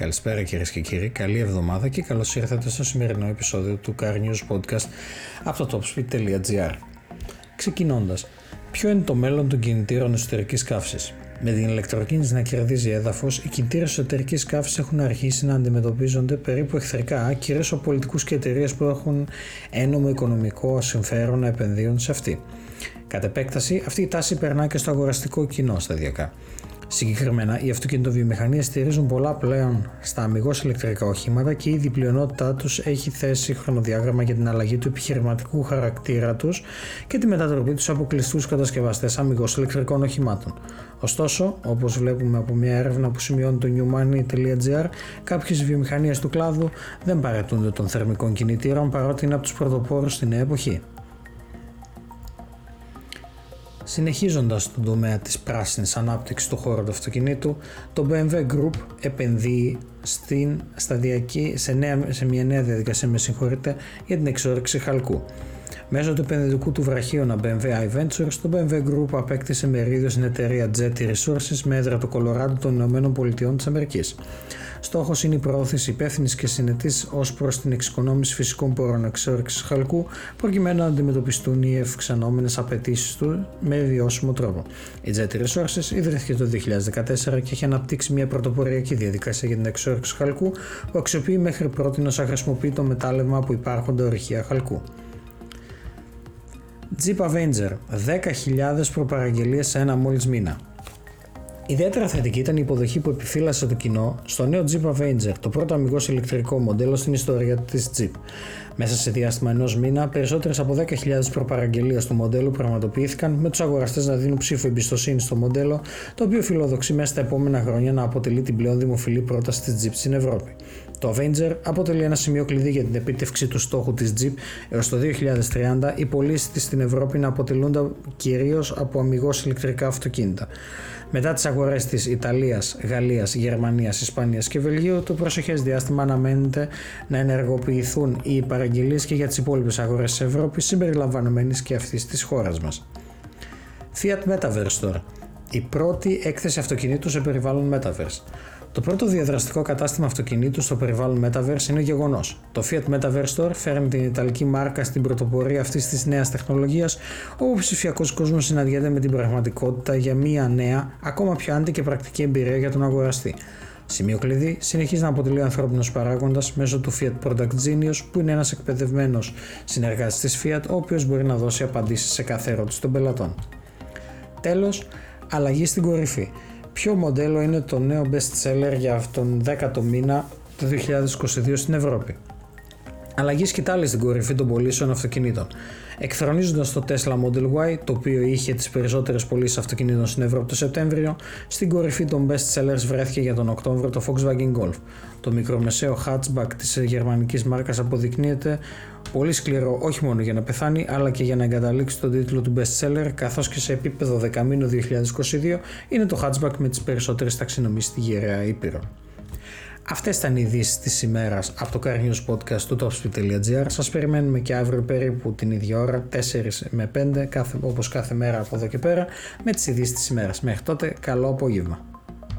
Καλησπέρα κυρίες και κύριοι, καλή εβδομάδα και καλώς ήρθατε στο σημερινό επεισόδιο του Car News Podcast από το topspeed.gr. Ξεκινώντας, ποιο είναι το μέλλον των κινητήρων εσωτερικής καύσης; Με την ηλεκτροκίνηση να κερδίζει έδαφος, οι κινητήρες εσωτερικής καύσης έχουν αρχίσει να αντιμετωπίζονται περίπου εχθρικά, κυρίως από πολιτικούς και εταιρείες που έχουν ένομο οικονομικό συμφέρον να επενδύουν σε αυτή. Κατ' επέκταση, αυτή η τάση περνά και στο αγοραστικό κοινό σταδιακά. Συγκεκριμένα, οι αυτοκινητοβιομηχανίες στηρίζουν πολλά πλέον στα αμυγός ηλεκτρικά οχήματα και ήδη η πλειονότητά τους έχει θέσει χρονοδιάγραμμα για την αλλαγή του επιχειρηματικού χαρακτήρα τους και τη μετατροπή τους από κλειστούς κατασκευαστές αμυγός ηλεκτρικών οχημάτων. Ωστόσο, όπως βλέπουμε από μια έρευνα που σημειώνει το newmoney.gr, κάποιες βιομηχανίες του κλάδου δεν παρετούνται των θερμικών κινητήρων παρότι είναι από τους πρωτοπόρους στην νέα εποχή. Συνεχίζοντας τον τομέα της πράσινης ανάπτυξης του χώρου του αυτοκινήτου, το BMW Group επενδύει στην σταδιακή, σε, νέα, σε μια νέα διαδικασία με για την εξόρυξη χαλκού. Μέσω του επενδυτικού του βραχίωνα BMW iVentures, το BMW Group απέκτησε μερίδιος στην εταιρεία Jet Resources με έδρα το Κολοράντο των ΗΠΑ. Στόχος είναι η προώθηση υπεύθυνης και συνετής ως προς την εξοικονόμηση φυσικών πόρων εξόρυξης χαλκού, προκειμένου να αντιμετωπιστούν οι ευξανόμενε απαιτήσεις του με βιώσιμο τρόπο. Η Jet Resources ιδρύθηκε το 2014 και έχει αναπτύξει μια πρωτοποριακή διαδικασία για την εξόρυξη χαλκού που αξιοποιεί μέχρι πρώτη να χρησιμοποιεί το μετάλλευμα από υπάρχοντα ορυχεία χαλκού. Jeep Avenger 10.000 προπαραγγελίες σε ένα μόλις μήνα. Ιδιαίτερα θετική ήταν η υποδοχή που επιφύλασε το κοινό στο νέο Jeep Avenger, το πρώτο αμυγός ηλεκτρικό μοντέλο στην ιστορία της Jeep. Μέσα σε διάστημα ενός μήνα, περισσότερες από 10.000 προπαραγγελίες του μοντέλου πραγματοποιήθηκαν, με τους αγοραστές να δίνουν ψήφο εμπιστοσύνη στο μοντέλο, το οποίο φιλοδοξεί μέσα στα επόμενα χρόνια να αποτελεί την πλέον δημοφιλή πρόταση της Jeep στην Ευρώπη. Το Avenger αποτελεί ένα σημείο κλειδί για την επίτευξη του στόχου της Jeep έως το 2030 οι πωλήσεις της στην Ευρώπη να αποτελούνται κυρίως από αμυγός ηλεκτρικά αυτοκίνητα. Μετά τις αγορές της Ιταλίας, Γαλλίας, Γερμανίας, Ισπανίας και Βελγίου, το προσεχές διάστημα αναμένεται να ενεργοποιηθούν οι παραγγελίες και για τις υπόλοιπες αγορές της Ευρώπης συμπεριλαμβανομένης και αυτής της χώρας μας. Fiat Metaverse τώρα. Η πρώτη έκθεση αυτοκινήτου σε περιβάλλον Metaverse. Το πρώτο διαδραστικό κατάστημα αυτοκινήτου στο περιβάλλον Metaverse είναι γεγονός. Το Fiat Metaverse Store φέρνει την Ιταλική μάρκα στην πρωτοπορία αυτής της νέας τεχνολογίας, όπου ο ψηφιακός κόσμος συναντιέται με την πραγματικότητα για μια νέα, ακόμα πιο άντη και πρακτική εμπειρία για τον αγοραστή. Σημείο κλειδί συνεχίζει να αποτελεί ο ανθρώπινος παράγοντας μέσω του Fiat Product Genius, που είναι ένας εκπαιδευμένος συνεργάτης της Fiat, ο οποίος μπορεί να δώσει απαντήσεις σε κάθε ερώτηση των πελατών. Τέλος, αλλαγή στην κορυφή ποιο μοντέλο είναι το νέο best seller για τον 10ο μήνα του 2022 στην Ευρώπη; Αλλαγής σκητάλη στην κορυφή των πωλήσεων αυτοκινήτων. Εκθρονίζοντα το Tesla Model Y, το οποίο είχε τις περισσότερες πωλήσεις αυτοκινήτων στην Ευρώπη το Σεπτέμβριο, στην κορυφή των best sellers βρέθηκε για τον Οκτώβριο το Volkswagen Golf. Το μικρομεσαίο hatchback της γερμανικής μάρκας αποδεικνύεται πολύ σκληρό όχι μόνο για να πεθάνει, αλλά και για να εγκαταλείξει τον τίτλο του best seller, καθώς και σε επίπεδο δεκαμήνου 2022 είναι το hatchback με τις περισσότερες ταξινομίε στη γυραιά Ήπειρο. Αυτές ήταν οι ειδήσεις της ημέρας από το Car News Podcast του topspeed.gr. Σας περιμένουμε και αύριο περίπου την ίδια ώρα, 4 με 5, κάθε, όπως κάθε μέρα από εδώ και πέρα, με τις ειδήσεις της ημέρας. Μέχρι τότε, καλό απόγευμα.